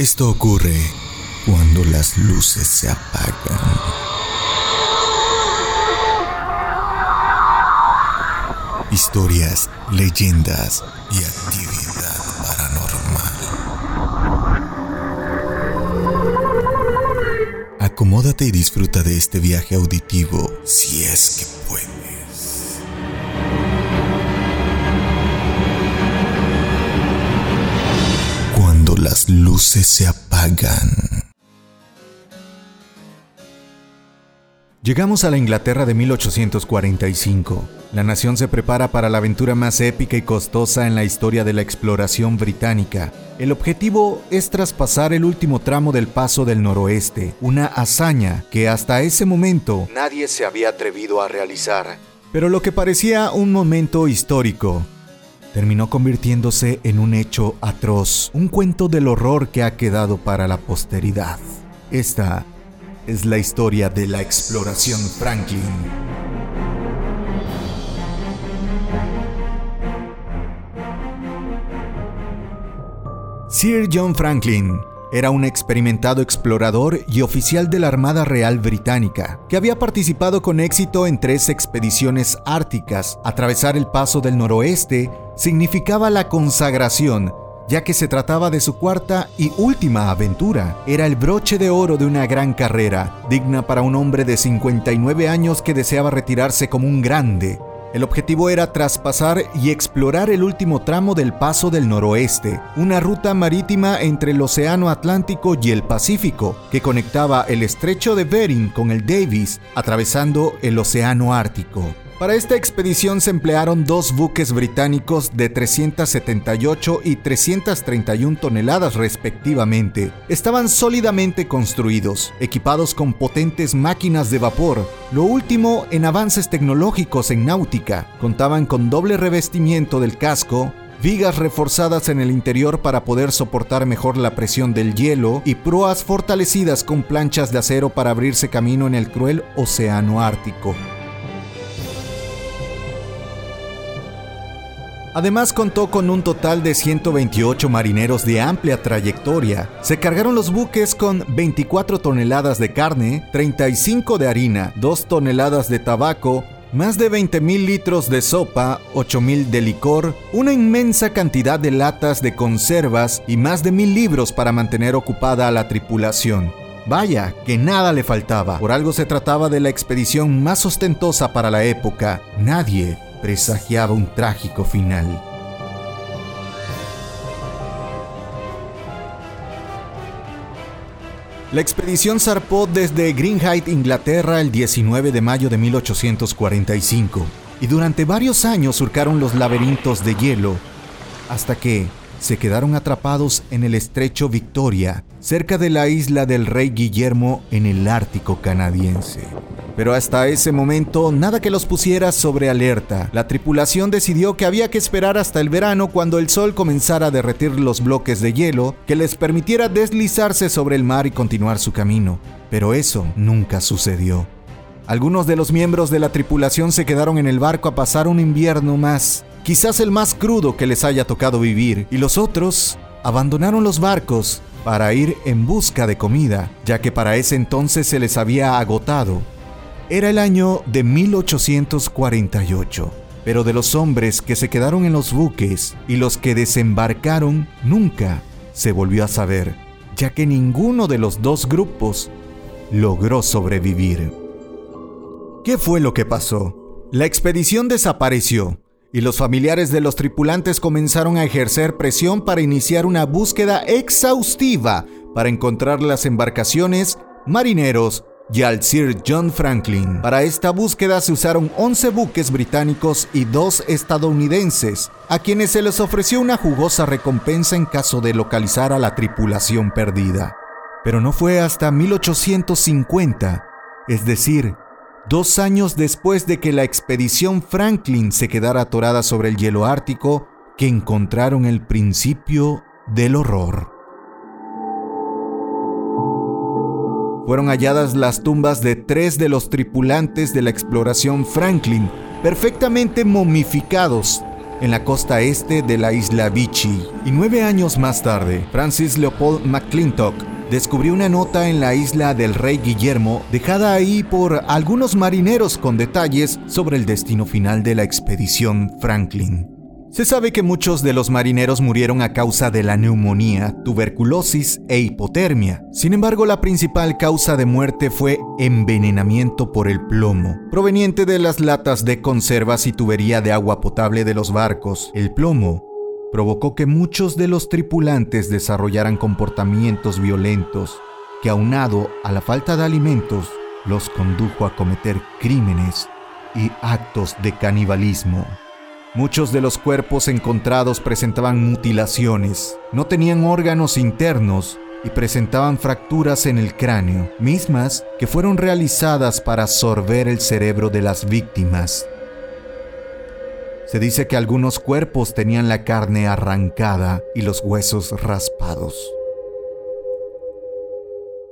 Esto ocurre cuando las luces se apagan. Historias, leyendas y actividad paranormal. Acomódate y disfruta de este viaje auditivo si es que luces se apagan. Llegamos a la Inglaterra de 1845. La nación se prepara para la aventura más épica y costosa en la historia de la exploración británica. El objetivo es traspasar el último tramo del Paso del Noroeste, una hazaña que hasta ese momento nadie se había atrevido a realizar. Pero lo que parecía un momento histórico terminó convirtiéndose en un hecho atroz, un cuento del horror que ha quedado para la posteridad. Esta es la historia de la exploración Franklin. Sir John Franklin era un experimentado explorador y oficial de la Armada Real Británica, que había participado con éxito en tres expediciones árticas. Atravesar el paso del noroeste significaba la consagración, ya que se trataba de su cuarta y última aventura. Era el broche de oro de una gran carrera, digna para un hombre de 59 años que deseaba retirarse como un grande. El objetivo era traspasar y explorar el último tramo del Paso del Noroeste, una ruta marítima entre el Océano Atlántico y el Pacífico, que conectaba el estrecho de Bering con el Davis, atravesando el Océano Ártico. Para esta expedición se emplearon dos buques británicos de 378 y 331 toneladas respectivamente. Estaban sólidamente construidos, equipados con potentes máquinas de vapor, lo último en avances tecnológicos en náutica. Contaban con doble revestimiento del casco, vigas reforzadas en el interior para poder soportar mejor la presión del hielo y proas fortalecidas con planchas de acero para abrirse camino en el cruel océano ártico. Además contó con un total de 128 marineros de amplia trayectoria. Se cargaron los buques con 24 toneladas de carne, 35 de harina, 2 toneladas de tabaco, más de 20.000 litros de sopa, 8.000 de licor, una inmensa cantidad de latas de conservas y más de mil libros para mantener ocupada a la tripulación. Vaya, que nada le faltaba. Por algo se trataba de la expedición más ostentosa para la época. Nadie presagiaba un trágico final. La expedición zarpó desde Greenhithe, Inglaterra, el 19 de mayo de 1845, y durante varios años surcaron los laberintos de hielo, hasta que se quedaron atrapados en el estrecho Victoria, cerca de la isla del Rey Guillermo en el Ártico canadiense. Pero hasta ese momento nada que los pusiera sobre alerta. La tripulación decidió que había que esperar hasta el verano cuando el sol comenzara a derretir los bloques de hielo que les permitiera deslizarse sobre el mar y continuar su camino. Pero eso nunca sucedió. Algunos de los miembros de la tripulación se quedaron en el barco a pasar un invierno más, quizás el más crudo que les haya tocado vivir, y los otros abandonaron los barcos para ir en busca de comida, ya que para ese entonces se les había agotado. Era el año de 1848, pero de los hombres que se quedaron en los buques y los que desembarcaron nunca se volvió a saber, ya que ninguno de los dos grupos logró sobrevivir. ¿Qué fue lo que pasó? La expedición desapareció y los familiares de los tripulantes comenzaron a ejercer presión para iniciar una búsqueda exhaustiva para encontrar las embarcaciones, marineros y al Sir John Franklin. Para esta búsqueda se usaron 11 buques británicos y 2 estadounidenses, a quienes se les ofreció una jugosa recompensa en caso de localizar a la tripulación perdida. Pero no fue hasta 1850, es decir, dos años después de que la expedición Franklin se quedara atorada sobre el hielo ártico, que encontraron el principio del horror. Fueron halladas las tumbas de tres de los tripulantes de la exploración Franklin, perfectamente momificados. en la costa este de la isla Vichy. Y nueve años más tarde, Francis Leopold McClintock descubrió una nota en la isla del rey Guillermo dejada ahí por algunos marineros con detalles sobre el destino final de la expedición Franklin. Se sabe que muchos de los marineros murieron a causa de la neumonía, tuberculosis e hipotermia. Sin embargo, la principal causa de muerte fue envenenamiento por el plomo, proveniente de las latas de conservas y tubería de agua potable de los barcos. El plomo provocó que muchos de los tripulantes desarrollaran comportamientos violentos que aunado a la falta de alimentos los condujo a cometer crímenes y actos de canibalismo. Muchos de los cuerpos encontrados presentaban mutilaciones, no tenían órganos internos y presentaban fracturas en el cráneo, mismas que fueron realizadas para absorber el cerebro de las víctimas. Se dice que algunos cuerpos tenían la carne arrancada y los huesos raspados.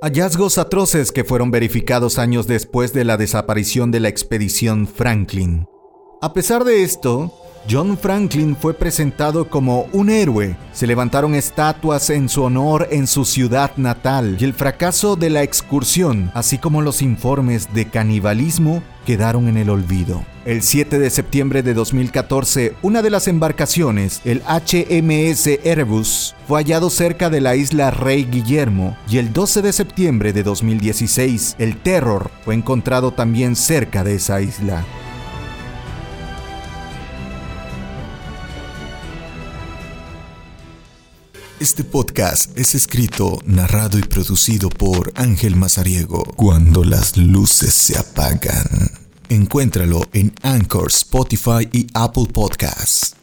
Hallazgos atroces que fueron verificados años después de la desaparición de la expedición Franklin. A pesar de esto, John Franklin fue presentado como un héroe. Se levantaron estatuas en su honor en su ciudad natal y el fracaso de la excursión, así como los informes de canibalismo, quedaron en el olvido. El 7 de septiembre de 2014, una de las embarcaciones, el HMS Erebus, fue hallado cerca de la isla Rey Guillermo y el 12 de septiembre de 2016, el Terror fue encontrado también cerca de esa isla. Este podcast es escrito, narrado y producido por Ángel Mazariego. Cuando las luces se apagan. Encuéntralo en Anchor, Spotify y Apple Podcasts.